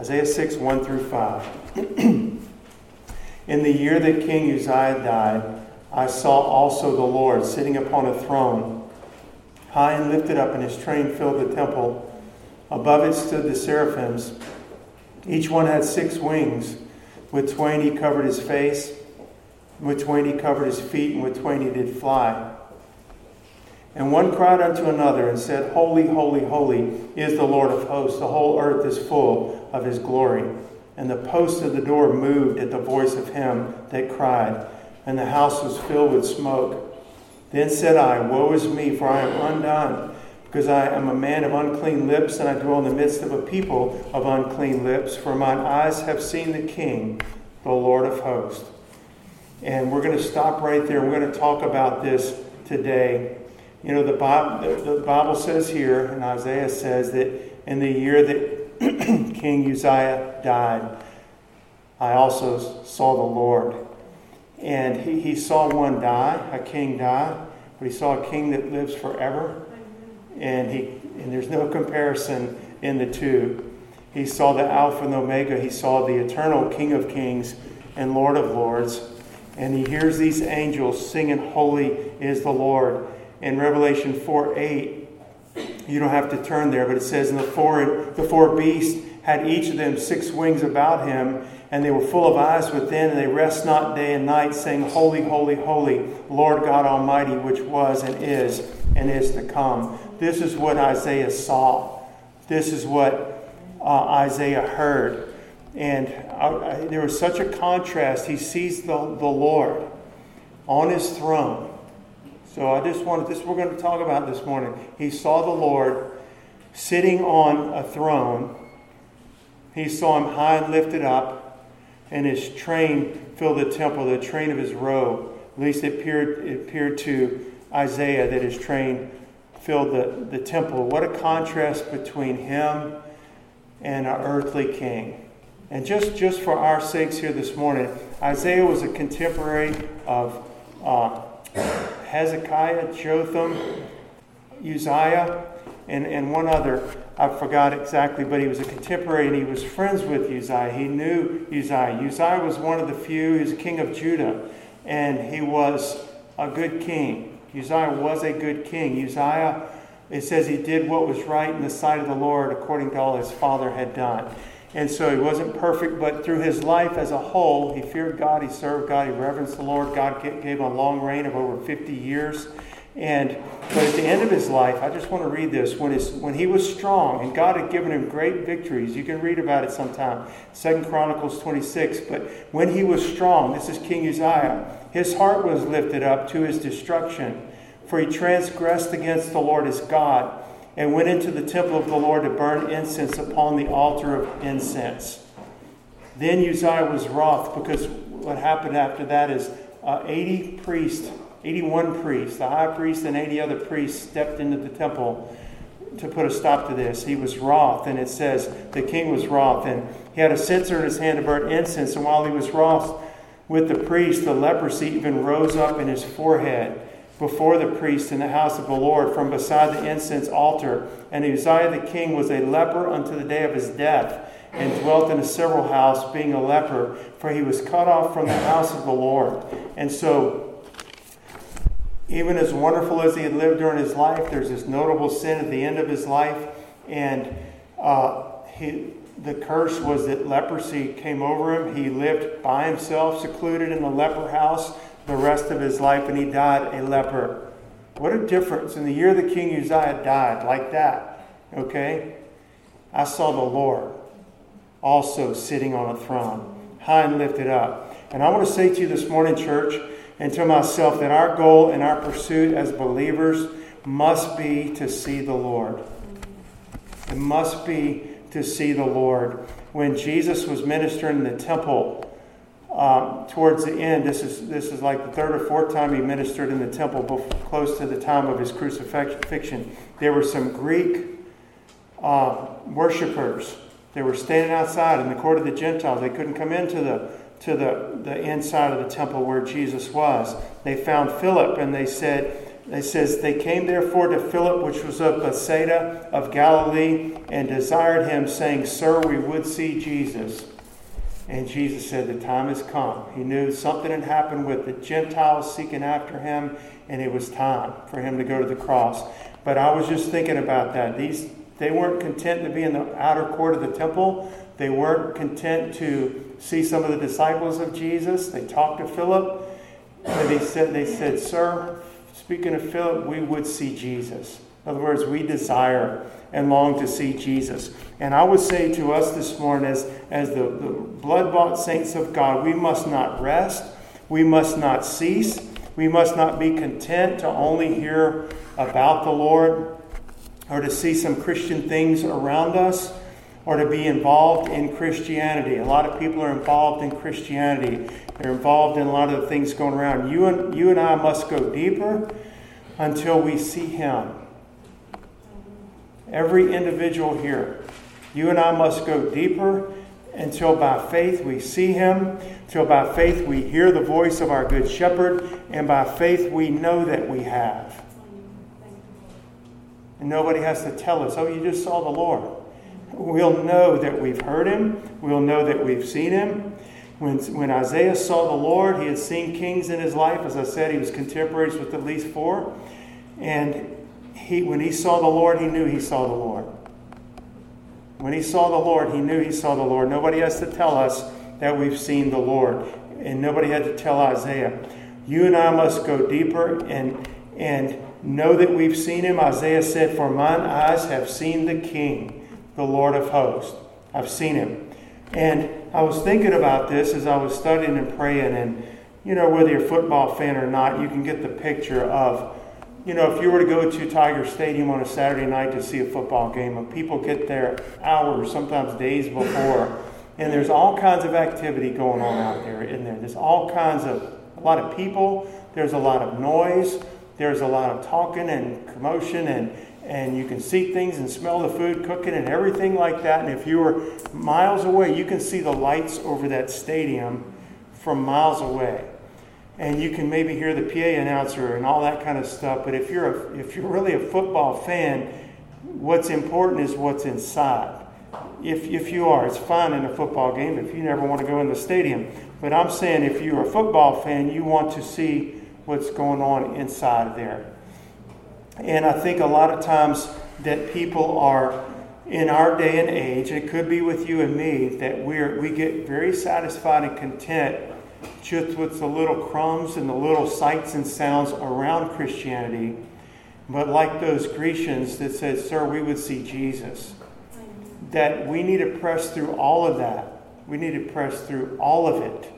Isaiah 6, 1 through 5. In the year that King Uzziah died, I saw also the Lord sitting upon a throne, high and lifted up, and his train filled the temple. Above it stood the seraphims. Each one had six wings. With twain he covered his face, with twain he covered his feet, and with twain he did fly. And one cried unto another and said, Holy, holy, holy is the Lord of hosts. The whole earth is full of his glory. And the posts of the door moved at the voice of him that cried, and the house was filled with smoke. Then said I, Woe is me, for I am undone, because I am a man of unclean lips, and I dwell in the midst of a people of unclean lips, for mine eyes have seen the King, the Lord of hosts. And we're going to stop right there. We're going to talk about this today. You know, the Bible, the Bible says here, and Isaiah says that in the year that King Uzziah died, I also saw the Lord. And he, he saw one die, a king die, but he saw a king that lives forever. And, he, and there's no comparison in the two. He saw the Alpha and Omega. He saw the eternal King of Kings and Lord of Lords. And he hears these angels singing, Holy is the Lord in Revelation 4 8, you don't have to turn there, but it says, And the four, the four beasts had each of them six wings about him, and they were full of eyes within, and they rest not day and night, saying, Holy, holy, holy, Lord God Almighty, which was and is and is to come. This is what Isaiah saw. This is what uh, Isaiah heard. And I, I, there was such a contrast. He sees the, the Lord on his throne so I just wanted this we're going to talk about this morning. He saw the Lord sitting on a throne. He saw him high and lifted up, and his train filled the temple, the train of his robe. At least it appeared, it appeared to Isaiah that his train filled the, the temple. What a contrast between him and our earthly king. And just, just for our sakes here this morning, Isaiah was a contemporary of uh, Hezekiah, Jotham, Uzziah, and, and one other. I forgot exactly, but he was a contemporary and he was friends with Uzziah. He knew Uzziah. Uzziah was one of the few, he was king of Judah, and he was a good king. Uzziah was a good king. Uzziah, it says he did what was right in the sight of the Lord according to all his father had done. And so he wasn't perfect, but through his life as a whole, he feared God, he served God, he reverenced the Lord. God gave him a long reign of over 50 years. And but at the end of his life, I just want to read this. When, his, when he was strong, and God had given him great victories, you can read about it sometime, Second Chronicles 26. But when he was strong, this is King Uzziah, his heart was lifted up to his destruction, for he transgressed against the Lord his God and went into the temple of the Lord to burn incense upon the altar of incense. Then Uzziah was wroth because what happened after that is uh, 80 priests, 81 priests, the high priest and 80 other priests stepped into the temple to put a stop to this. He was wroth, and it says the king was wroth, and he had a censer in his hand to burn incense. And while he was wroth with the priest, the leprosy even rose up in his forehead before the priest in the house of the Lord from beside the incense altar. And Uzziah the king was a leper unto the day of his death, and dwelt in a several house, being a leper, for he was cut off from the house of the Lord. And so, even as wonderful as he had lived during his life, there's this notable sin at the end of his life, and uh, he, the curse was that leprosy came over him. He lived by himself, secluded in the leper house the rest of his life, and he died a leper. What a difference. In the year the King Uzziah died, like that, okay? I saw the Lord also sitting on a throne, high and lifted up. And I want to say to you this morning, church, and to myself, that our goal and our pursuit as believers must be to see the Lord. It must be to see the Lord. When Jesus was ministering in the temple, um, towards the end, this is, this is like the third or fourth time he ministered in the temple, close to the time of his crucifixion. There were some Greek uh, worshippers. They were standing outside in the court of the Gentiles. They couldn't come into the to the, the inside of the temple where Jesus was. They found Philip and they said, It says, They came therefore to Philip, which was of Bethsaida of Galilee, and desired him, saying, Sir, we would see Jesus. And Jesus said, The time has come. He knew something had happened with the Gentiles seeking after him, and it was time for him to go to the cross. But I was just thinking about that. These they weren't content to be in the outer court of the temple. They weren't content to see some of the disciples of Jesus. They talked to Philip. And they said, they said, Sir, speaking of Philip, we would see Jesus. In other words, we desire and long to see Jesus. And I would say to us this morning, as, as the, the blood bought saints of God, we must not rest, we must not cease, we must not be content to only hear about the Lord or to see some Christian things around us or to be involved in Christianity. A lot of people are involved in Christianity. They're involved in a lot of the things going around. You and, you and I must go deeper until we see Him. Every individual here, you and I must go deeper until by faith we see Him, until by faith we hear the voice of our Good Shepherd, and by faith we know that we have. And nobody has to tell us, oh, you just saw the Lord. We'll know that we've heard him. We'll know that we've seen him. When, when Isaiah saw the Lord, he had seen kings in his life. As I said, he was contemporaries with at least four. And he, when he saw the Lord, he knew he saw the Lord. When he saw the Lord, he knew he saw the Lord. Nobody has to tell us that we've seen the Lord. And nobody had to tell Isaiah. You and I must go deeper and, and know that we've seen him. Isaiah said, For mine eyes have seen the King, the Lord of hosts. I've seen him. And I was thinking about this as I was studying and praying. And, you know, whether you're a football fan or not, you can get the picture of, you know, if you were to go to Tiger Stadium on a Saturday night to see a football game, and people get there hours, sometimes days before, and there's all kinds of activity going on out there in there. There's all kinds of, a lot of people, there's a lot of noise, there's a lot of talking and commotion and and you can see things and smell the food cooking and everything like that. And if you were miles away, you can see the lights over that stadium from miles away. And you can maybe hear the PA announcer and all that kind of stuff. But if you're a, if you're really a football fan, what's important is what's inside. If, if you are, it's fine in a football game if you never want to go in the stadium. But I'm saying if you're a football fan, you want to see what's going on inside there. And I think a lot of times that people are in our day and age, it could be with you and me, that we're, we get very satisfied and content just with the little crumbs and the little sights and sounds around Christianity. But like those Grecians that said, Sir, we would see Jesus. That we need to press through all of that. We need to press through all of it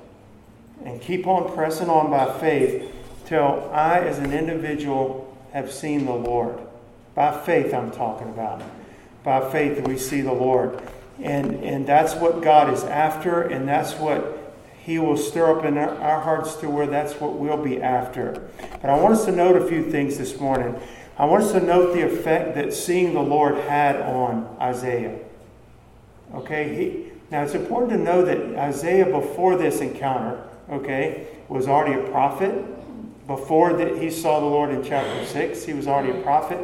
and keep on pressing on by faith till I, as an individual, have seen the Lord. By faith, I'm talking about. By faith, we see the Lord. And, and that's what God is after, and that's what He will stir up in our, our hearts to where that's what we'll be after. But I want us to note a few things this morning. I want us to note the effect that seeing the Lord had on Isaiah. Okay, he, now it's important to know that Isaiah, before this encounter, okay, was already a prophet before that he saw the Lord in chapter 6. He was already a prophet.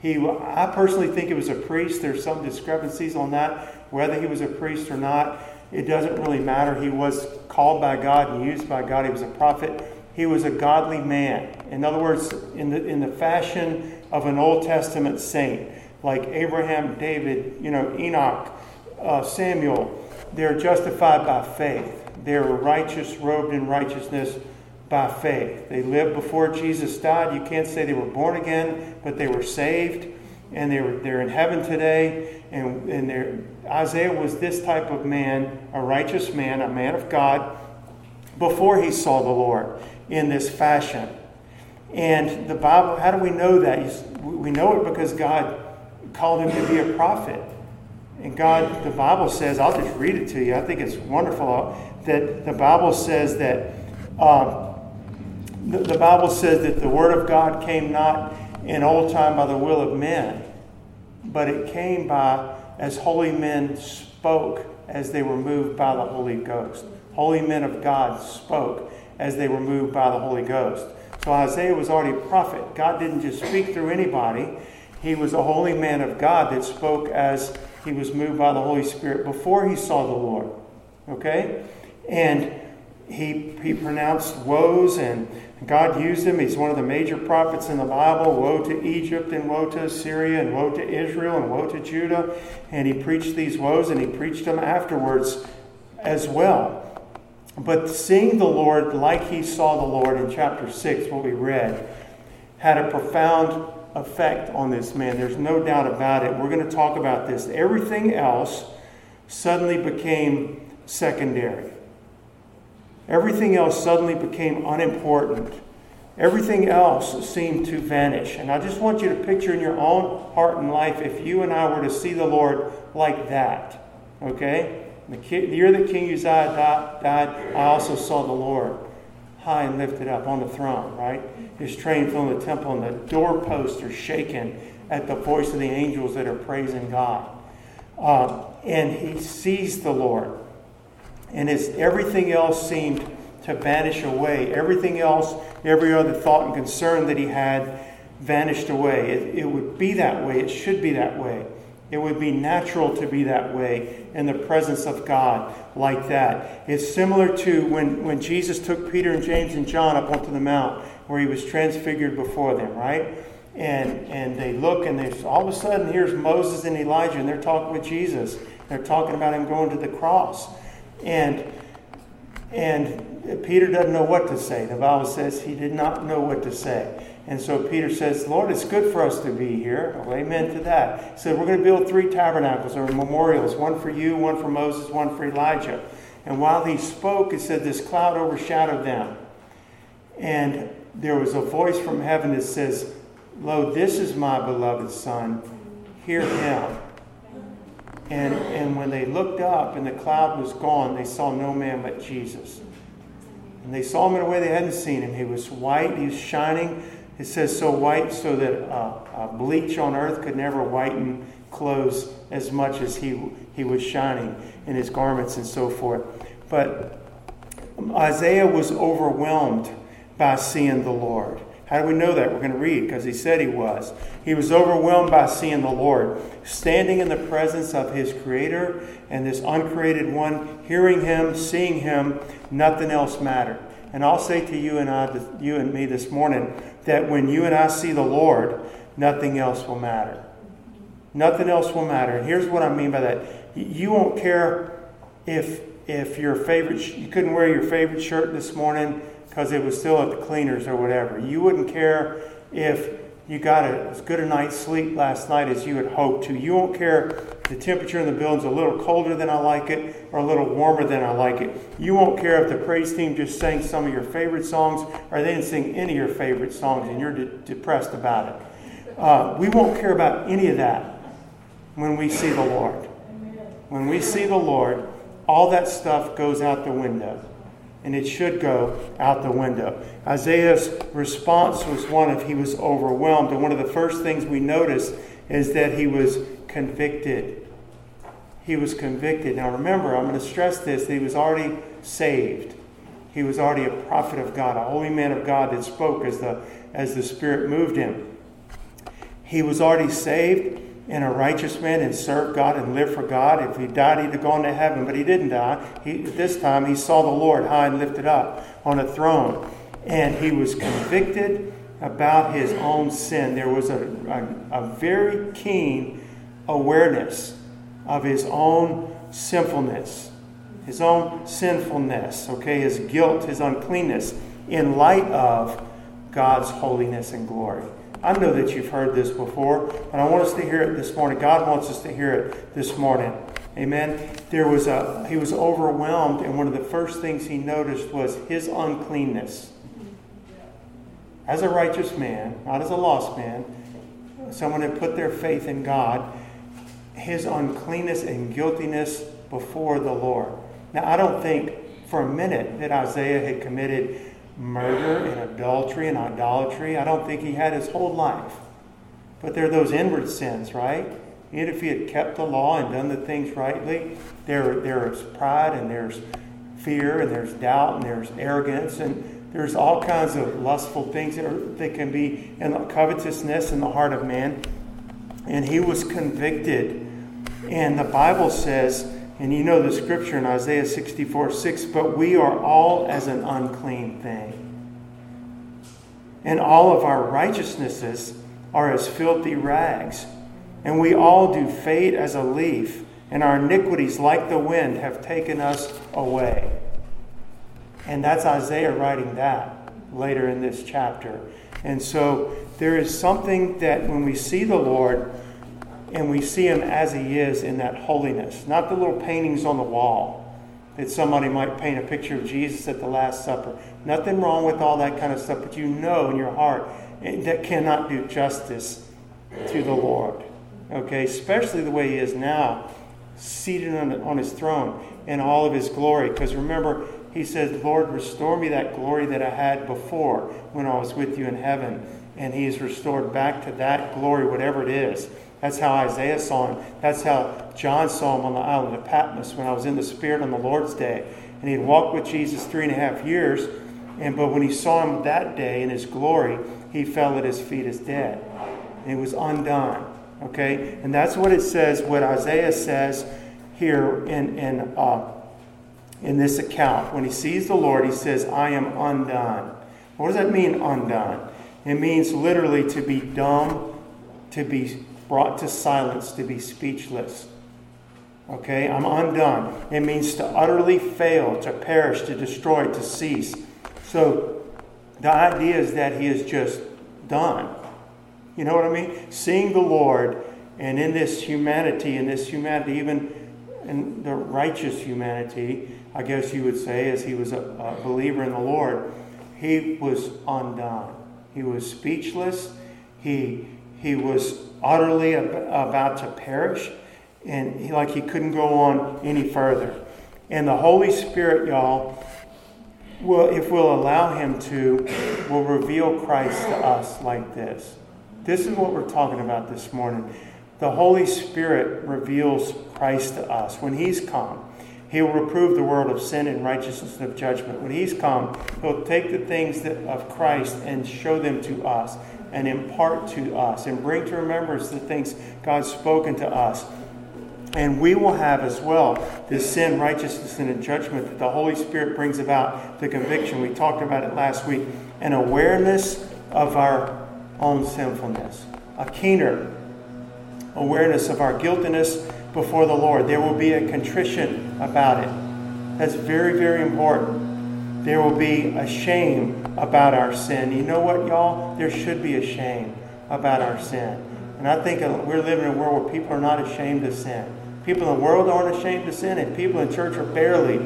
He, I personally think it was a priest. There's some discrepancies on that, whether he was a priest or not. It doesn't really matter. He was called by God and used by God. He was a prophet. He was a godly man. In other words, in the, in the fashion of an Old Testament saint, like Abraham, David, you know, Enoch, uh, Samuel, they're justified by faith. They're righteous, robed in righteousness by faith. They lived before Jesus died. You can't say they were born again, but they were saved, and they were, they're in heaven today. And, and Isaiah was this type of man, a righteous man, a man of God, before he saw the Lord in this fashion. And the Bible, how do we know that? We know it because God called him to be a prophet. And God, the Bible says, I'll just read it to you. I think it's wonderful that the Bible says that uh, the, the Bible says that the Word of God came not in old time by the will of men, but it came by as holy men spoke as they were moved by the Holy Ghost. Holy men of God spoke as they were moved by the Holy Ghost. So Isaiah was already a prophet. God didn't just speak through anybody, he was a holy man of God that spoke as he was moved by the Holy Spirit before he saw the Lord. Okay? And he, he pronounced woes, and God used him. He's one of the major prophets in the Bible woe to Egypt, and woe to Assyria, and woe to Israel, and woe to Judah. And he preached these woes, and he preached them afterwards as well. But seeing the Lord like he saw the Lord in chapter 6, what we read, had a profound effect on this man. There's no doubt about it. We're going to talk about this. Everything else suddenly became secondary. Everything else suddenly became unimportant. Everything else seemed to vanish. And I just want you to picture in your own heart and life if you and I were to see the Lord like that. Okay? The, year that King Uzziah died, I also saw the Lord high and lifted up on the throne, right? His train filling the temple, and the doorposts are shaken at the voice of the angels that are praising God. Uh, and he sees the Lord. And his, everything else seemed to vanish away. Everything else, every other thought and concern that he had, vanished away. It, it would be that way. It should be that way. It would be natural to be that way in the presence of God like that. It's similar to when, when Jesus took Peter and James and John up onto the mount where he was transfigured before them, right? And, and they look and they all of a sudden here's Moses and Elijah and they're talking with Jesus. They're talking about him going to the cross. And and Peter doesn't know what to say. The Bible says he did not know what to say. And so Peter says, Lord, it's good for us to be here. Well, amen to that. He said, We're going to build three tabernacles or memorials one for you, one for Moses, one for Elijah. And while he spoke, it said this cloud overshadowed them. And there was a voice from heaven that says, Lo, this is my beloved Son. Hear him. And, and when they looked up and the cloud was gone, they saw no man but Jesus. And they saw him in a way they hadn't seen him. He was white, he was shining it says so white so that uh, bleach on earth could never whiten clothes as much as he, he was shining in his garments and so forth. But Isaiah was overwhelmed by seeing the Lord. How do we know that? We're going to read because he said he was. He was overwhelmed by seeing the Lord, standing in the presence of his Creator and this uncreated one, hearing him, seeing him, nothing else mattered. And I'll say to you and I, you and me this morning, that when you and I see the Lord, nothing else will matter. Nothing else will matter. And here's what I mean by that. You won't care if if your favorite you couldn't wear your favorite shirt this morning because it was still at the cleaners or whatever. You wouldn't care if you got a, as good a night's sleep last night as you had hoped to. You won't care if the temperature in the building's a little colder than I like it or a little warmer than I like it. You won't care if the praise team just sang some of your favorite songs or they didn't sing any of your favorite songs and you're de- depressed about it. Uh, we won't care about any of that when we see the Lord. When we see the Lord, all that stuff goes out the window and it should go out the window. Isaiah's response was one of he was overwhelmed. And one of the first things we notice is that he was convicted. He was convicted. Now remember, I'm going to stress this he was already saved. He was already a prophet of God, a holy man of God that spoke as the, as the Spirit moved him. He was already saved and a righteous man and served God and lived for God. If he died, he'd have gone to heaven, but he didn't die. He, this time, he saw the Lord high and lifted up on a throne, and he was convicted about his own sin. There was a, a, a very keen awareness of his own sinfulness, his own sinfulness, okay, his guilt, his uncleanness, in light of God's holiness and glory. I know that you've heard this before, but I want us to hear it this morning. God wants us to hear it this morning. Amen. There was a he was overwhelmed, and one of the first things he noticed was his uncleanness. As a righteous man, not as a lost man, someone had put their faith in God, his uncleanness and guiltiness before the Lord. Now, I don't think for a minute that Isaiah had committed murder and adultery and idolatry. I don't think he had his whole life. But there are those inward sins, right? Even if he had kept the law and done the things rightly, there, there is pride and there's fear and there's doubt and there's arrogance and there's all kinds of lustful things that, are, that can be in the covetousness in the heart of man. And he was convicted. And the Bible says, and you know the scripture in Isaiah 64 6, but we are all as an unclean thing. And all of our righteousnesses are as filthy rags. And we all do fade as a leaf, and our iniquities, like the wind, have taken us away. And that's Isaiah writing that later in this chapter. And so there is something that when we see the Lord and we see him as he is in that holiness, not the little paintings on the wall that somebody might paint a picture of Jesus at the Last Supper. Nothing wrong with all that kind of stuff, but you know in your heart that cannot do justice to the Lord. Okay, especially the way he is now, seated on, on his throne in all of his glory. Because remember, he says, Lord, restore me that glory that I had before when I was with you in heaven. And he is restored back to that glory, whatever it is. That's how Isaiah saw him. That's how John saw him on the island of Patmos when I was in the Spirit on the Lord's day. And he had walked with Jesus three and a half years. And but when he saw him that day in his glory, he fell at his feet as dead. And he was undone. Okay? And that's what it says, what Isaiah says here in, in uh, in this account. When he sees the Lord, he says, I am undone. What does that mean, undone? It means literally to be dumb, to be brought to silence, to be speechless. Okay, I'm undone. It means to utterly fail, to perish, to destroy, to cease. So the idea is that he is just done. You know what I mean? Seeing the Lord and in this humanity, in this humanity, even in the righteous humanity, I guess you would say, as he was a, a believer in the Lord, he was undone. He was speechless. He, he was utterly ab- about to perish, and he, like he couldn't go on any further. And the Holy Spirit, y'all, will, if we'll allow him to, will reveal Christ to us like this. This is what we're talking about this morning. The Holy Spirit reveals Christ to us when he's come he will reprove the world of sin and righteousness and of judgment. When He's come, He'll take the things that, of Christ and show them to us and impart to us and bring to remembrance the things God's spoken to us. And we will have as well this sin, righteousness, and judgment that the Holy Spirit brings about the conviction. We talked about it last week. An awareness of our own sinfulness, a keener awareness of our guiltiness before the Lord. There will be a contrition about it. That's very, very important. There will be a shame about our sin. You know what, y'all? There should be a shame about our sin. And I think uh, we're living in a world where people are not ashamed to sin. People in the world aren't ashamed to sin, and people in church are barely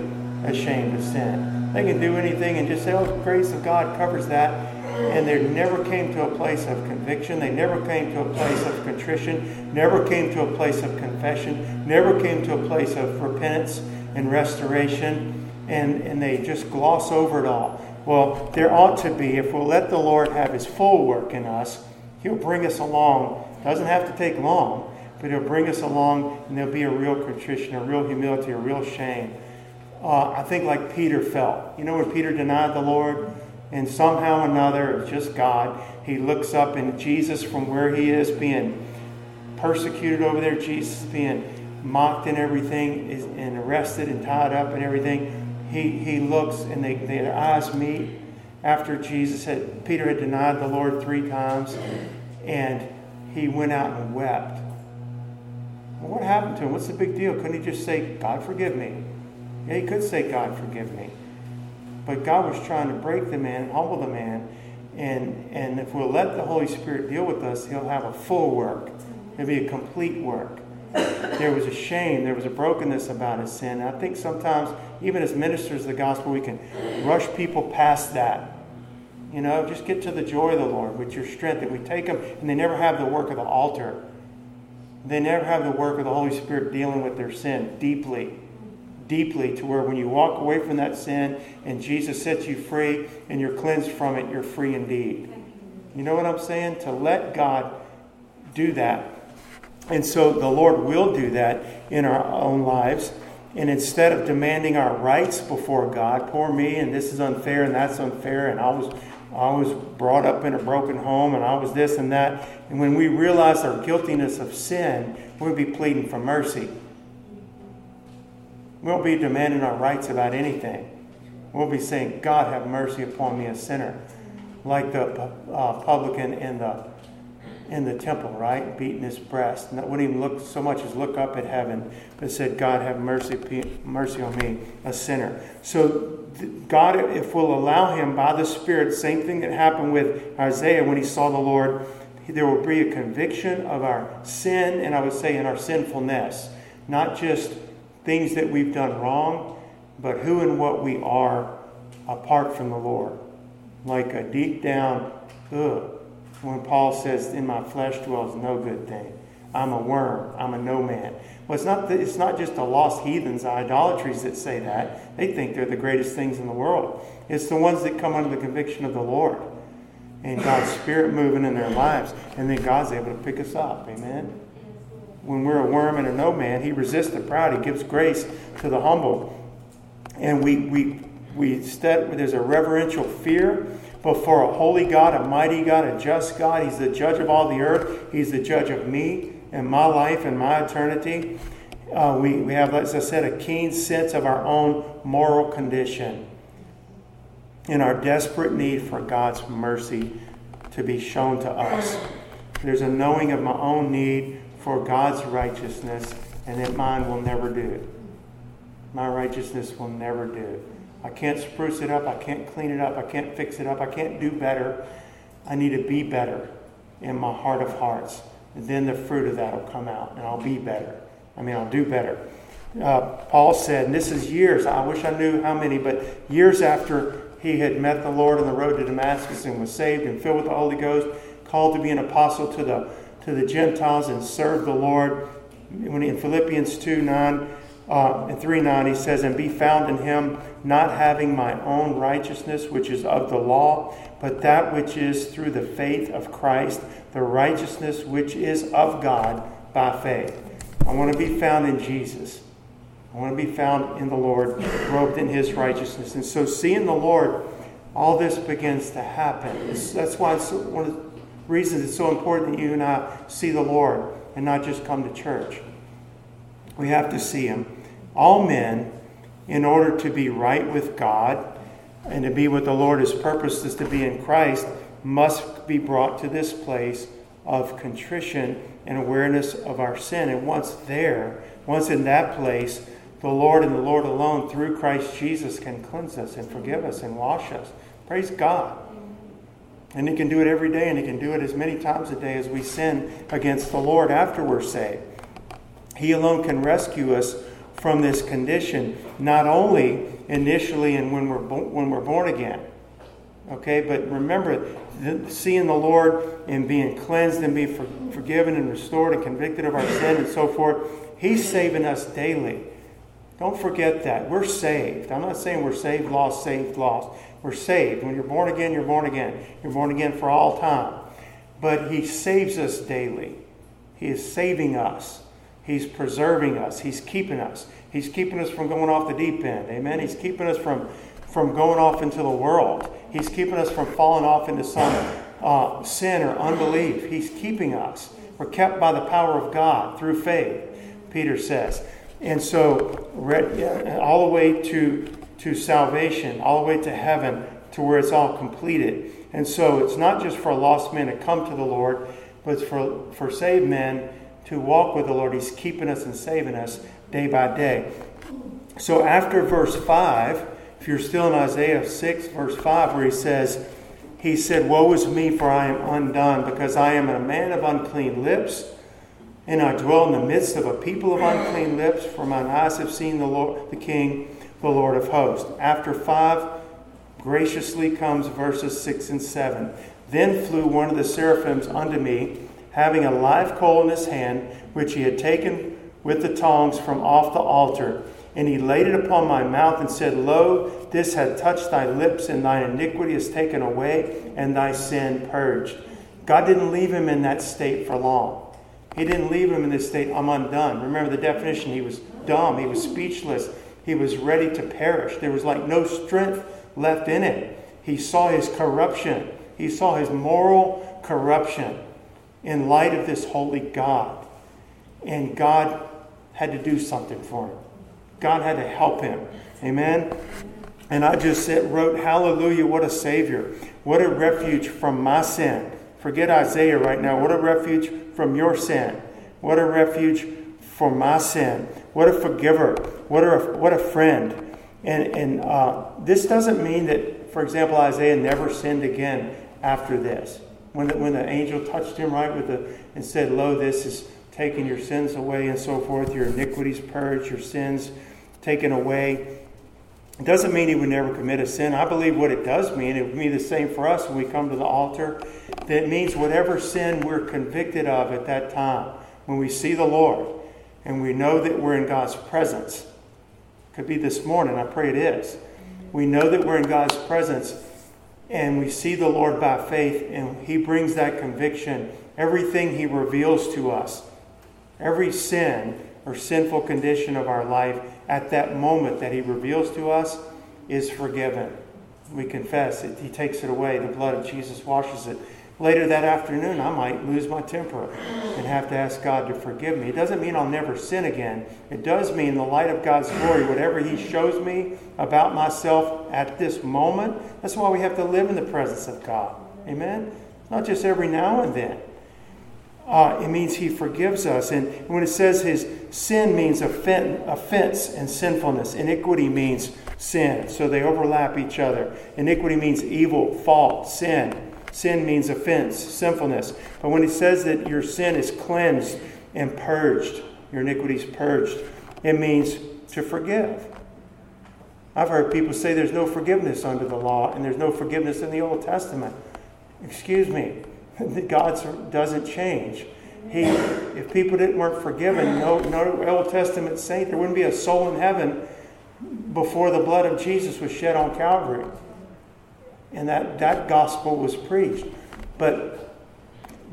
ashamed to sin. They can do anything and just say, oh, the grace of God covers that and they never came to a place of conviction. They never came to a place of contrition, never came to a place of confession, never came to a place of repentance and restoration, and, and they just gloss over it all. Well, there ought to be, if we'll let the Lord have his full work in us, he'll bring us along. Doesn't have to take long, but he'll bring us along, and there'll be a real contrition, a real humility, a real shame. Uh, I think like Peter felt. You know when Peter denied the Lord? and somehow or another, it's just God. He looks up and Jesus, from where he is being persecuted over there, Jesus being mocked and everything, is, and arrested and tied up and everything. He, he looks and they, their eyes meet after Jesus had, Peter had denied the Lord three times, and he went out and wept. What happened to him? What's the big deal? Couldn't he just say, God, forgive me? Yeah, he could say, God, forgive me. But God was trying to break the man, humble the man. And, and if we'll let the Holy Spirit deal with us, He'll have a full work. It'll be a complete work. There was a shame, there was a brokenness about his sin. And I think sometimes, even as ministers of the gospel, we can rush people past that. You know, just get to the joy of the Lord with your strength. That we take them and they never have the work of the altar. They never have the work of the Holy Spirit dealing with their sin deeply deeply to where when you walk away from that sin and Jesus sets you free and you're cleansed from it, you're free indeed. You know what I'm saying? To let God do that. And so the Lord will do that in our own lives. and instead of demanding our rights before God, poor me, and this is unfair and that's unfair, and I was I was brought up in a broken home and I was this and that. And when we realize our guiltiness of sin, we'll be pleading for mercy. We won't be demanding our rights about anything. We'll be saying, God, have mercy upon me, a sinner. Like the uh, publican in the, in the temple, right? Beating his breast. And that wouldn't even look so much as look up at heaven, but said, God, have mercy, mercy on me, a sinner. So, God, if we'll allow Him by the Spirit, same thing that happened with Isaiah when he saw the Lord, there will be a conviction of our sin, and I would say in our sinfulness. Not just things that we've done wrong, but who and what we are apart from the Lord. Like a deep down, ugh, when Paul says, In my flesh dwells no good thing. I'm a worm. I'm a no man. Well, it's not, the, it's not just the lost heathens, idolatries that say that. They think they're the greatest things in the world. It's the ones that come under the conviction of the Lord and God's Spirit moving in their lives. And then God's able to pick us up. Amen when we're a worm and a no man. He resists the proud. He gives grace to the humble. And we, we, we step, there's a reverential fear before a holy God, a mighty God, a just God. He's the judge of all the earth. He's the judge of me and my life and my eternity. Uh, we, we have, as I said, a keen sense of our own moral condition and our desperate need for God's mercy to be shown to us. There's a knowing of my own need for God's righteousness, and that mine will never do it. My righteousness will never do it. I can't spruce it up. I can't clean it up. I can't fix it up. I can't do better. I need to be better in my heart of hearts. And then the fruit of that will come out, and I'll be better. I mean, I'll do better. Uh, Paul said, and this is years, I wish I knew how many, but years after he had met the Lord on the road to Damascus and was saved and filled with the Holy Ghost, called to be an apostle to the to the Gentiles and serve the Lord. When in Philippians 2 9 uh, and 3 9, he says, And be found in him, not having my own righteousness, which is of the law, but that which is through the faith of Christ, the righteousness which is of God by faith. I want to be found in Jesus. I want to be found in the Lord, robed in his righteousness. And so, seeing the Lord, all this begins to happen. That's why it's one of the reasons it's so important that you and I see the Lord and not just come to church. We have to see Him. All men, in order to be right with God and to be what the Lord has purposed us to be in Christ, must be brought to this place of contrition and awareness of our sin. And once there, once in that place, the Lord and the Lord alone, through Christ Jesus, can cleanse us and forgive us and wash us. Praise God. And He can do it every day, and He can do it as many times a day as we sin against the Lord after we're saved. He alone can rescue us from this condition, not only initially and when we're, bo- when we're born again. Okay, but remember, the, seeing the Lord and being cleansed and being for, forgiven and restored and convicted of our sin and so forth, He's saving us daily. Don't forget that. We're saved. I'm not saying we're saved, lost, saved, lost. We're saved. When you're born again, you're born again. You're born again for all time. But He saves us daily. He is saving us. He's preserving us. He's keeping us. He's keeping us from going off the deep end. Amen. He's keeping us from, from going off into the world. He's keeping us from falling off into some uh, sin or unbelief. He's keeping us. We're kept by the power of God through faith, Peter says. And so, all the way to to salvation, all the way to heaven, to where it's all completed. And so it's not just for lost men to come to the Lord, but it's for, for saved men to walk with the Lord. He's keeping us and saving us day by day. So after verse 5, if you're still in Isaiah 6, verse 5, where he says, He said, Woe is me, for I am undone, because I am a man of unclean lips, and I dwell in the midst of a people of unclean lips, for mine eyes have seen the Lord, the King the Lord of hosts. After five, graciously comes verses 6 and 7. Then flew one of the seraphims unto me, having a live coal in his hand, which he had taken with the tongs from off the altar. And he laid it upon my mouth and said, Lo, this hath touched thy lips, and thine iniquity is taken away, and thy sin purged. God didn't leave him in that state for long. He didn't leave him in this state, I'm undone. Remember the definition, he was dumb, he was speechless, he was ready to perish. There was like no strength left in it. He saw his corruption, he saw his moral corruption in light of this holy God. And God had to do something for him. God had to help him. Amen. And I just said, wrote, Hallelujah, what a Savior. What a refuge from my sin. Forget Isaiah right now. What a refuge from your sin. What a refuge for my sin. What a forgiver. What a, what a friend. And, and uh, this doesn't mean that, for example, Isaiah never sinned again after this. When the, when the angel touched him, right, with the, and said, Lo, this is taking your sins away and so forth, your iniquities purged, your sins taken away. It doesn't mean he would never commit a sin. I believe what it does mean, it would be the same for us when we come to the altar. That it means whatever sin we're convicted of at that time, when we see the Lord and we know that we're in God's presence, could be this morning, I pray it is. We know that we're in God's presence and we see the Lord by faith and He brings that conviction. Everything He reveals to us, every sin or sinful condition of our life, at that moment that He reveals to us is forgiven. We confess it. He takes it away. The blood of Jesus washes it. Later that afternoon, I might lose my temper and have to ask God to forgive me. It doesn't mean I'll never sin again. It does mean, the light of God's glory, whatever He shows me about myself at this moment, that's why we have to live in the presence of God. Amen? Not just every now and then. Uh, it means He forgives us. And when it says His sin means offense and sinfulness, iniquity means sin. So they overlap each other. Iniquity means evil, fault, sin. Sin means offense, sinfulness. But when he says that your sin is cleansed and purged, your iniquity is purged, it means to forgive. I've heard people say there's no forgiveness under the law and there's no forgiveness in the Old Testament. Excuse me, God doesn't change. He, if people didn't weren't forgiven, no, no Old Testament saint, there wouldn't be a soul in heaven before the blood of Jesus was shed on Calvary. And that, that gospel was preached. But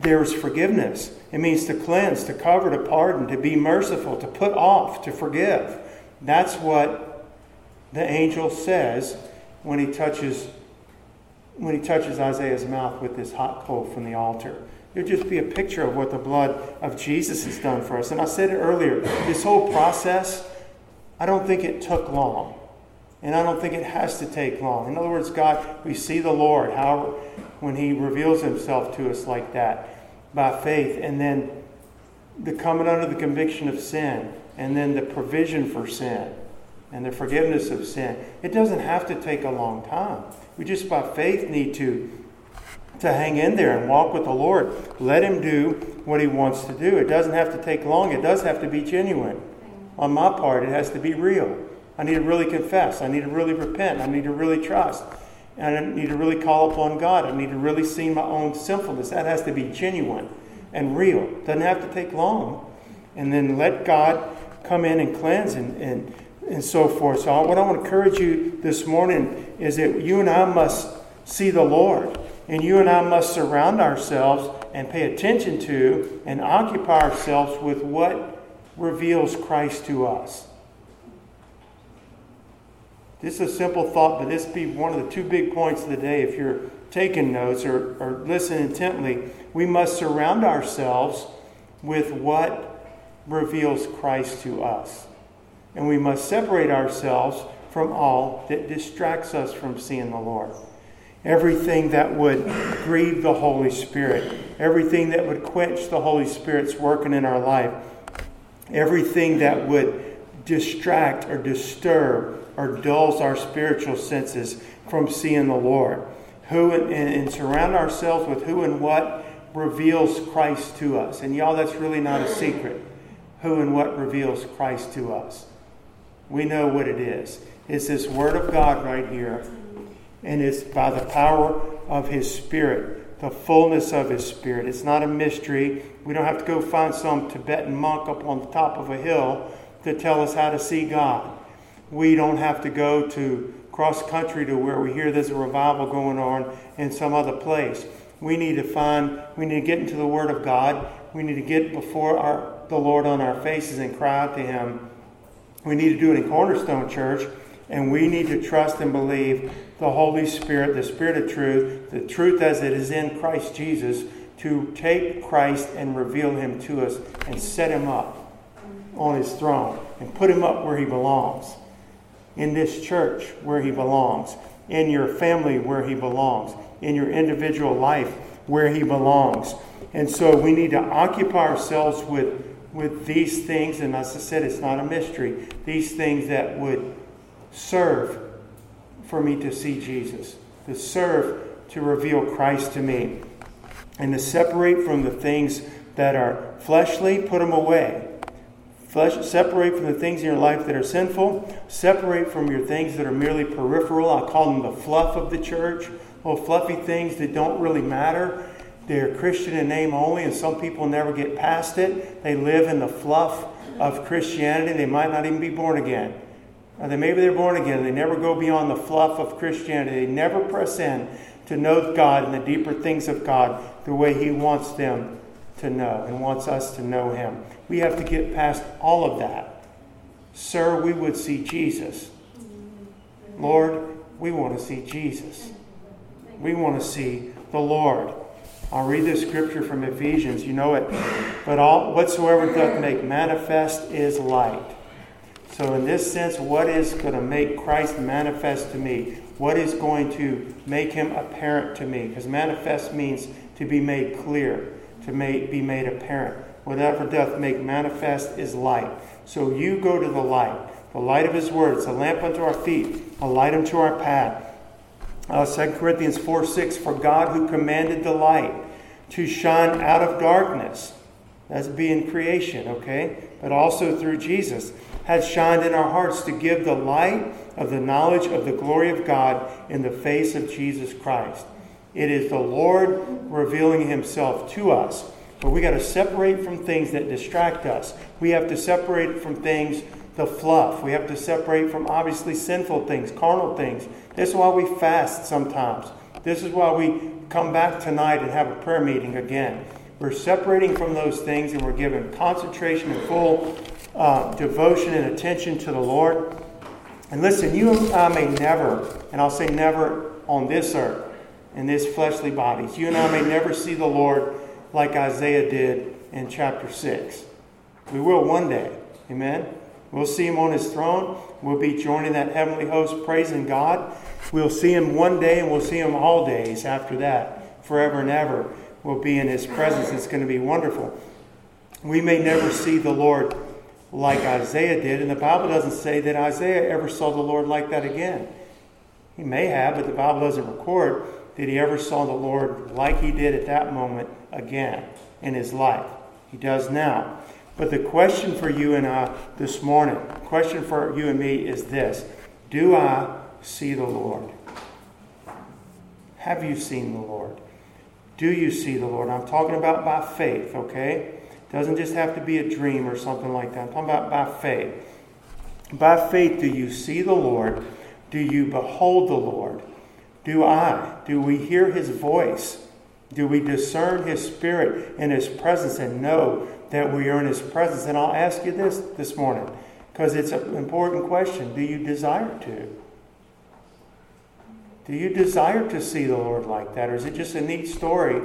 there's forgiveness. It means to cleanse, to cover, to pardon, to be merciful, to put off, to forgive. That's what the angel says when he touches when he touches Isaiah's mouth with this hot coal from the altar. It'll just be a picture of what the blood of Jesus has done for us. And I said it earlier, this whole process, I don't think it took long. And I don't think it has to take long. In other words, God, we see the Lord, how when He reveals Himself to us like that by faith, and then the coming under the conviction of sin, and then the provision for sin, and the forgiveness of sin. It doesn't have to take a long time. We just by faith need to to hang in there and walk with the Lord. Let Him do what He wants to do. It doesn't have to take long. It does have to be genuine. On my part, it has to be real. I need to really confess. I need to really repent. I need to really trust. And I need to really call upon God. I need to really see my own sinfulness. That has to be genuine and real. Doesn't have to take long. And then let God come in and cleanse and, and, and so forth. So, what I want to encourage you this morning is that you and I must see the Lord. And you and I must surround ourselves and pay attention to and occupy ourselves with what reveals Christ to us. This is a simple thought, but this be one of the two big points of the day. If you're taking notes or, or listen intently, we must surround ourselves with what reveals Christ to us. And we must separate ourselves from all that distracts us from seeing the Lord. Everything that would grieve the Holy Spirit, everything that would quench the Holy Spirit's working in our life, everything that would distract or disturb or dulls our spiritual senses from seeing the Lord. Who and, and surround ourselves with who and what reveals Christ to us. And y'all, that's really not a secret. Who and what reveals Christ to us. We know what it is. It's this Word of God right here. And it's by the power of His Spirit, the fullness of His Spirit. It's not a mystery. We don't have to go find some Tibetan monk up on the top of a hill to tell us how to see God we don't have to go to cross country to where we hear there's a revival going on in some other place. We need to find, we need to get into the Word of God, We need to get before our, the Lord on our faces and cry out to Him. We need to do it in Cornerstone Church, and we need to trust and believe the Holy Spirit, the Spirit of truth, the truth as it is in Christ Jesus, to take Christ and reveal Him to us and set Him up on His throne and put Him up where He belongs. In this church where He belongs, in your family where He belongs, in your individual life where He belongs. And so we need to occupy ourselves with, with these things, and as I said, it's not a mystery, these things that would serve for me to see Jesus, to serve to reveal Christ to me, and to separate from the things that are fleshly, put them away. Flesh, separate from the things in your life that are sinful. Separate from your things that are merely peripheral. I call them the fluff of the church. Little fluffy things that don't really matter. They're Christian in name only, and some people never get past it. They live in the fluff of Christianity. They might not even be born again. Or they, maybe they're born again. They never go beyond the fluff of Christianity. They never press in to know God and the deeper things of God the way He wants them to know and wants us to know Him. We have to get past all of that. Sir, we would see Jesus. Lord, we want to see Jesus. We want to see the Lord. I'll read this scripture from Ephesians. You know it. But all whatsoever doth make manifest is light. So, in this sense, what is going to make Christ manifest to me? What is going to make him apparent to me? Because manifest means to be made clear, to make, be made apparent. Whatever doth make manifest is light. So, you go to the light, the light of his word. It's a lamp unto our feet, a light unto our path. Uh, 2 Corinthians 4 6 For God who commanded the light to shine out of darkness, that's being creation, okay? But also through Jesus, has shined in our hearts to give the light of the knowledge of the glory of God in the face of Jesus Christ. It is the Lord revealing himself to us. But we got to separate from things that distract us. We have to separate from things, the fluff. We have to separate from obviously sinful things, carnal things this is why we fast sometimes. This is why we come back tonight and have a prayer meeting again. We're separating from those things and we're giving concentration and full uh, devotion and attention to the Lord. And listen, you and I may never, and I'll say never on this earth, in this fleshly bodies, you and I may never see the Lord like Isaiah did in chapter 6. We will one day. Amen. We'll see him on his throne. We'll be joining that heavenly host praising God. We'll see him one day and we'll see him all days after that, forever and ever. We'll be in his presence. It's going to be wonderful. We may never see the Lord like Isaiah did, and the Bible doesn't say that Isaiah ever saw the Lord like that again. He may have, but the Bible doesn't record that he ever saw the Lord like he did at that moment again in his life. He does now. But the question for you and I this morning, question for you and me is this Do I see the Lord? Have you seen the Lord? Do you see the Lord? I'm talking about by faith, okay? Doesn't just have to be a dream or something like that. I'm talking about by faith. By faith, do you see the Lord? Do you behold the Lord? Do I? Do we hear his voice? Do we discern his spirit and his presence and know that we are in His presence. And I'll ask you this this morning because it's an important question. Do you desire to? Do you desire to see the Lord like that? Or is it just a neat story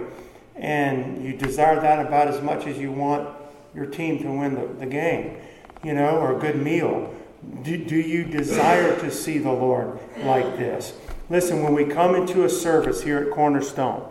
and you desire that about as much as you want your team to win the, the game, you know, or a good meal? Do, do you desire to see the Lord like this? Listen, when we come into a service here at Cornerstone,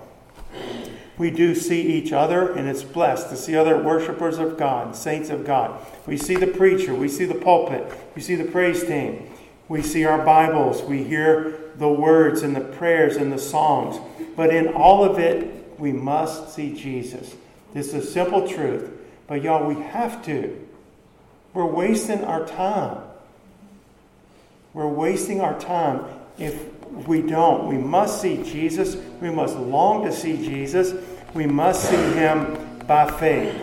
we do see each other, and it's blessed to see other worshipers of God, saints of God. We see the preacher, we see the pulpit, we see the praise team, we see our Bibles, we hear the words and the prayers and the songs. But in all of it, we must see Jesus. This is a simple truth. But y'all, we have to. We're wasting our time. We're wasting our time if we don't. We must see Jesus. We must long to see Jesus. We must see him by faith.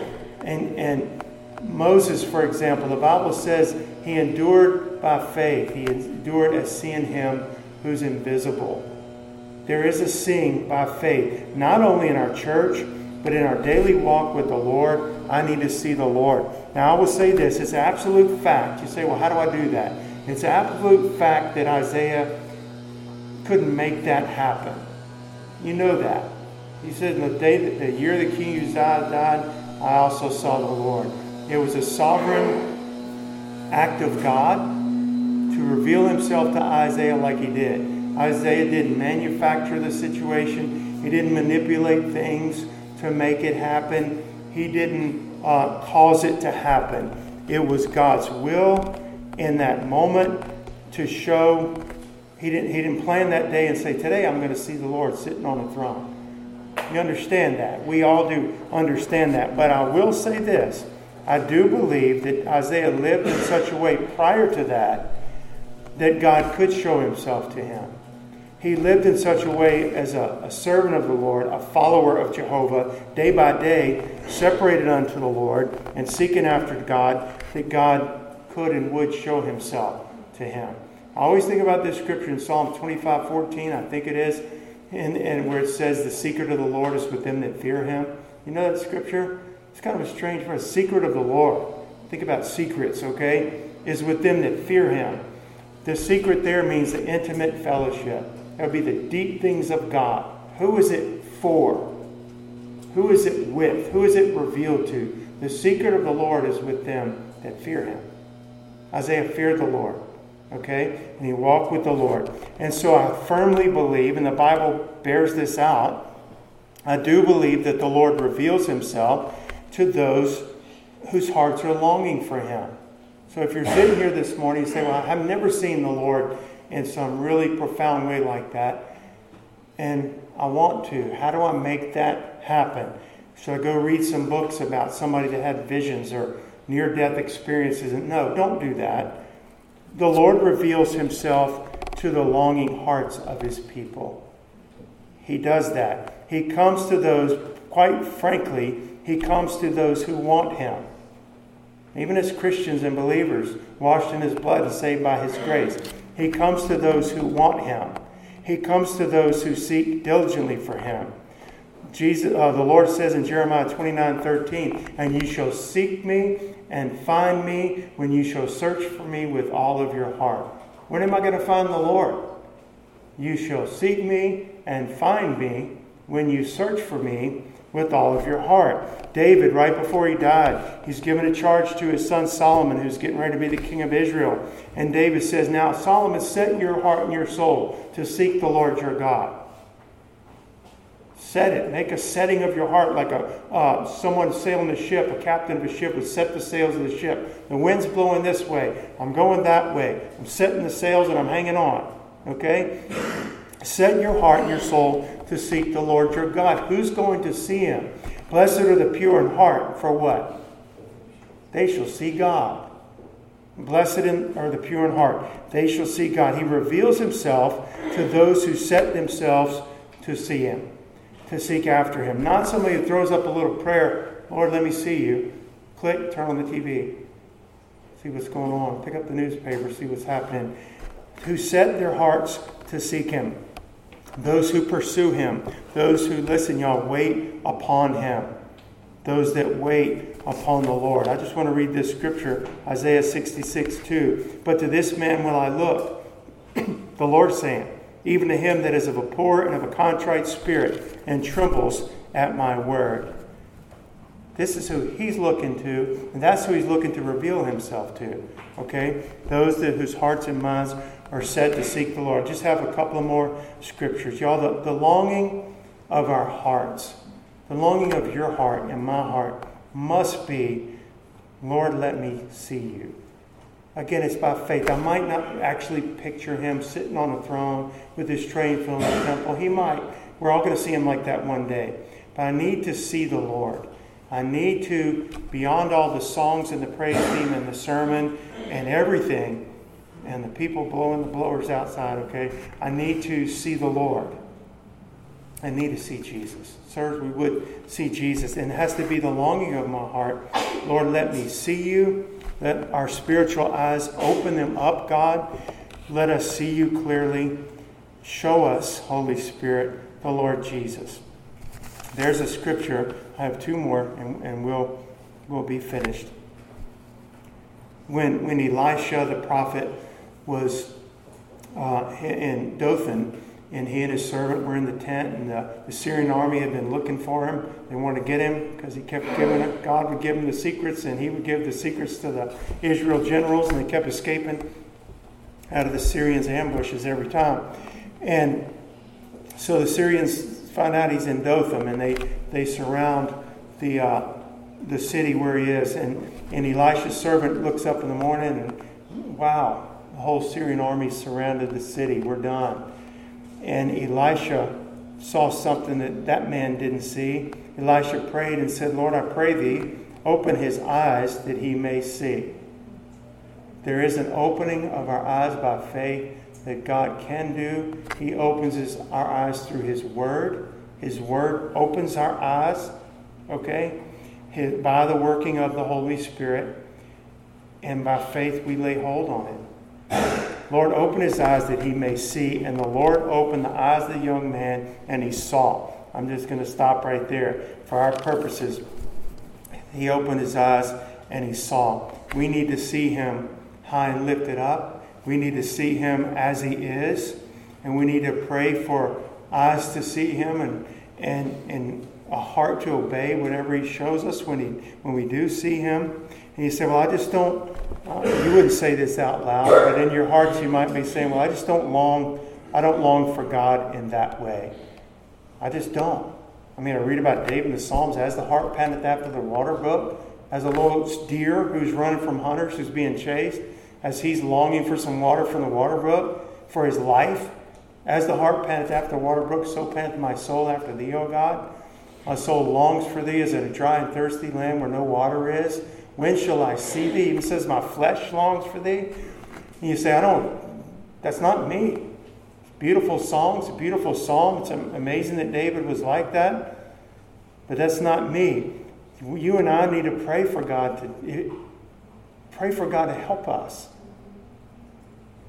And, and Moses, for example, the Bible says he endured by faith. He endured as seeing him who's invisible. There is a seeing by faith, not only in our church, But in our daily walk with the Lord, I need to see the Lord. Now, I will say this it's absolute fact. You say, well, how do I do that? It's absolute fact that Isaiah couldn't make that happen. You know that. He said, in the day that the year the king Uzziah died, I also saw the Lord. It was a sovereign act of God to reveal himself to Isaiah like he did. Isaiah didn't manufacture the situation, he didn't manipulate things to make it happen, he didn't uh, cause it to happen. It was God's will in that moment to show. He didn't, he didn't plan that day and say, Today I'm going to see the Lord sitting on a throne. You understand that. We all do understand that. But I will say this I do believe that Isaiah lived in such a way prior to that that God could show himself to him. He lived in such a way as a, a, servant of the Lord, a follower of Jehovah, day by day, separated unto the Lord and seeking after God, that God could and would show himself to him. I always think about this scripture in Psalm 25 14, I think it is, and, and where it says, The secret of the Lord is with them that fear him. You know that scripture? It's kind of a strange word. Secret of the Lord. Think about secrets, okay? Is with them that fear him. The secret there means the intimate fellowship. That would be the deep things of God. Who is it for? Who is it with? Who is it revealed to? The secret of the Lord is with them that fear him. Isaiah feared the Lord. Okay? And he walked with the Lord. And so I firmly believe, and the Bible bears this out, I do believe that the Lord reveals himself to those whose hearts are longing for him. So if you're sitting here this morning and say, Well, I've never seen the Lord in some really profound way like that, and I want to, how do I make that happen? Should I go read some books about somebody that had visions or near death experiences? And no, don't do that. The Lord reveals himself to the longing hearts of his people. He does that. He comes to those, quite frankly, he comes to those who want him. Even as Christians and believers, washed in his blood and saved by his grace. He comes to those who want him. He comes to those who seek diligently for him. Jesus, uh, the Lord says in Jeremiah 29 13, And ye shall seek me and find me when you shall search for me with all of your heart. When am I going to find the Lord? You shall seek me and find me when you search for me with all of your heart. David, right before he died, he's given a charge to his son Solomon, who's getting ready to be the king of Israel. And David says, Now, Solomon, set your heart and your soul to seek the Lord your God. Set it. Make a setting of your heart like a uh, someone sailing a ship, a captain of a ship would set the sails of the ship. The wind's blowing this way. I'm going that way. I'm setting the sails and I'm hanging on. Okay? Set your heart and your soul to seek the Lord your God. Who's going to see him? Blessed are the pure in heart. For what? They shall see God. Blessed are the pure in heart. They shall see God. He reveals himself to those who set themselves to see him to seek after him. Not somebody who throws up a little prayer, Lord, let me see you. Click, turn on the TV, see what's going on, pick up the newspaper, see what's happening. Who set their hearts to seek him. Those who pursue him, those who listen, y'all, wait upon him. Those that wait upon the Lord. I just want to read this scripture, Isaiah 66 2. But to this man will I look, the Lord saying, even to him that is of a poor and of a contrite spirit and trembles at my word. This is who he's looking to, and that's who he's looking to reveal himself to. Okay? Those that, whose hearts and minds are set to seek the Lord. Just have a couple of more scriptures. Y'all, the, the longing of our hearts, the longing of your heart and my heart must be, Lord, let me see you. Again, it's by faith. I might not actually picture him sitting on a throne with his train filling the temple. He might. We're all going to see him like that one day. But I need to see the Lord. I need to, beyond all the songs and the praise team and the sermon and everything, and the people blowing the blowers outside, okay, I need to see the Lord. I need to see Jesus. Sirs, we would see Jesus. And it has to be the longing of my heart. Lord, let me see you. Let our spiritual eyes open them up, God. Let us see you clearly. Show us, Holy Spirit, the Lord Jesus. there's a scripture. I have two more, and, and we'll, we'll be finished. When, when Elisha the prophet was uh, in Dothan, and he and his servant were in the tent, and the, the Syrian army had been looking for him. They wanted to get him because he kept giving it. God would give him the secrets, and he would give the secrets to the Israel generals, and they kept escaping out of the Syrians' ambushes every time. And so the Syrians find out he's in Dothan, and they, they surround the, uh, the city where he is. And, and Elisha's servant looks up in the morning, and wow, the whole Syrian army surrounded the city. We're done. And Elisha saw something that that man didn't see. Elisha prayed and said, Lord, I pray thee, open his eyes that he may see. There is an opening of our eyes by faith that God can do. He opens his, our eyes through his word. His word opens our eyes, okay, his, by the working of the Holy Spirit. And by faith we lay hold on it. Lord, open his eyes that he may see. And the Lord opened the eyes of the young man, and he saw. I'm just going to stop right there for our purposes. He opened his eyes and he saw. We need to see him high and lifted up. We need to see him as he is. And we need to pray for eyes to see him and, and, and a heart to obey whatever he shows us when, he, when we do see him. And you say, Well, I just don't, uh, you wouldn't say this out loud, but in your hearts you might be saying, Well, I just don't long, I don't long for God in that way. I just don't. I mean, I read about David in the Psalms, as the hart panteth after the water brook, as a little deer who's running from hunters, who's being chased, as he's longing for some water from the water brook for his life. As the hart panteth after the water brook, so panteth my soul after thee, O God. My soul longs for thee as in a dry and thirsty land where no water is. When shall I see thee? Even says, My flesh longs for thee. And you say, I don't, that's not me. Beautiful song. It's a beautiful psalm. It's amazing that David was like that. But that's not me. You and I need to pray for God to pray for God to help us.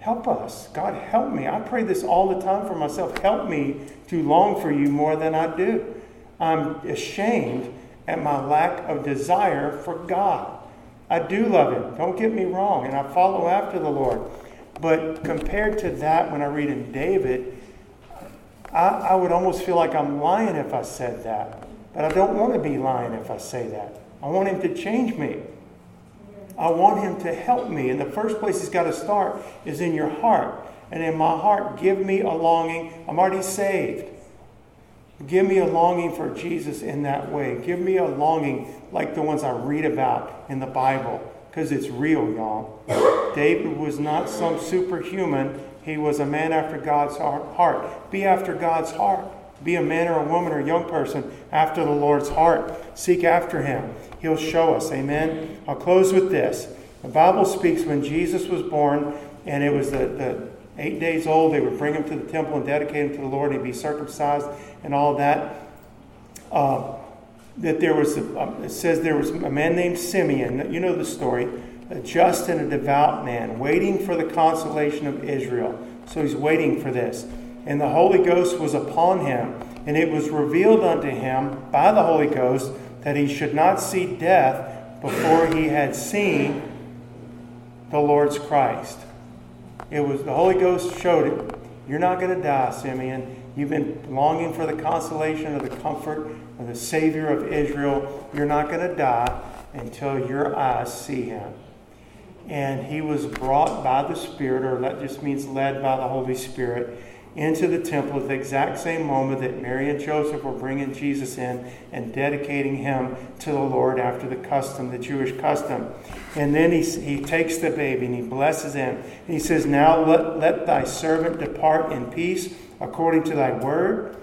Help us. God, help me. I pray this all the time for myself. Help me to long for you more than I do. I'm ashamed at my lack of desire for God. I do love Him. Don't get me wrong. And I follow after the Lord. But compared to that, when I read in David, I, I would almost feel like I'm lying if I said that. But I don't want to be lying if I say that. I want Him to change me. I want Him to help me. And the first place He's got to start is in your heart. And in my heart, give me a longing. I'm already saved. Give me a longing for Jesus in that way. Give me a longing like the ones I read about in the Bible, because it's real, y'all. David was not some superhuman, he was a man after God's heart. Be after God's heart. Be a man or a woman or a young person after the Lord's heart. Seek after him. He'll show us. Amen. I'll close with this. The Bible speaks when Jesus was born, and it was the, the eight days old, they would bring him to the temple and dedicate him to the Lord. He'd be circumcised and all that. Uh, that there was, a, um, it says there was a man named Simeon, you know the story, a just and a devout man, waiting for the consolation of Israel. So he's waiting for this. And the Holy Ghost was upon him, and it was revealed unto him by the Holy Ghost that he should not see death before he had seen the Lord's Christ. It was the Holy Ghost showed it. You're not going to die, Simeon. You've been longing for the consolation or the comfort of the Savior of Israel. You're not going to die until your eyes see him. And he was brought by the Spirit, or that just means led by the Holy Spirit, into the temple at the exact same moment that Mary and Joseph were bringing Jesus in and dedicating him to the Lord after the custom, the Jewish custom. And then he, he takes the baby and he blesses him. And he says, Now let, let thy servant depart in peace according to thy word.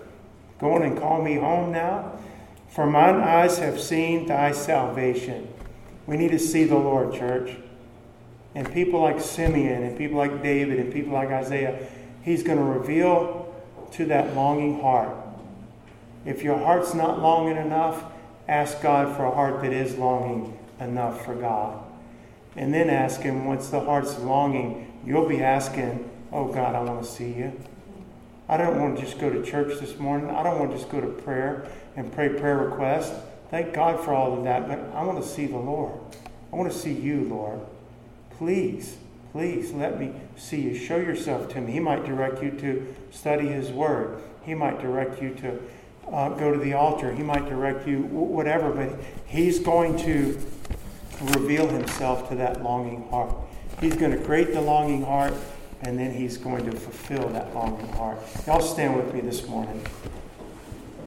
Go on and call me home now. For mine eyes have seen thy salvation. We need to see the Lord, church. And people like Simeon and people like David and people like Isaiah, he's going to reveal to that longing heart. If your heart's not longing enough, ask God for a heart that is longing enough for God. And then ask Him, once the heart's longing, you'll be asking, Oh God, I want to see you. I don't want to just go to church this morning. I don't want to just go to prayer and pray prayer requests. Thank God for all of that, but I want to see the Lord. I want to see you, Lord. Please, please let me see you. Show yourself to me. He might direct you to study His Word. He might direct you to uh, go to the altar. He might direct you, whatever, but He's going to reveal Himself to that longing heart. He's going to create the longing heart, and then He's going to fulfill that longing heart. Y'all stand with me this morning.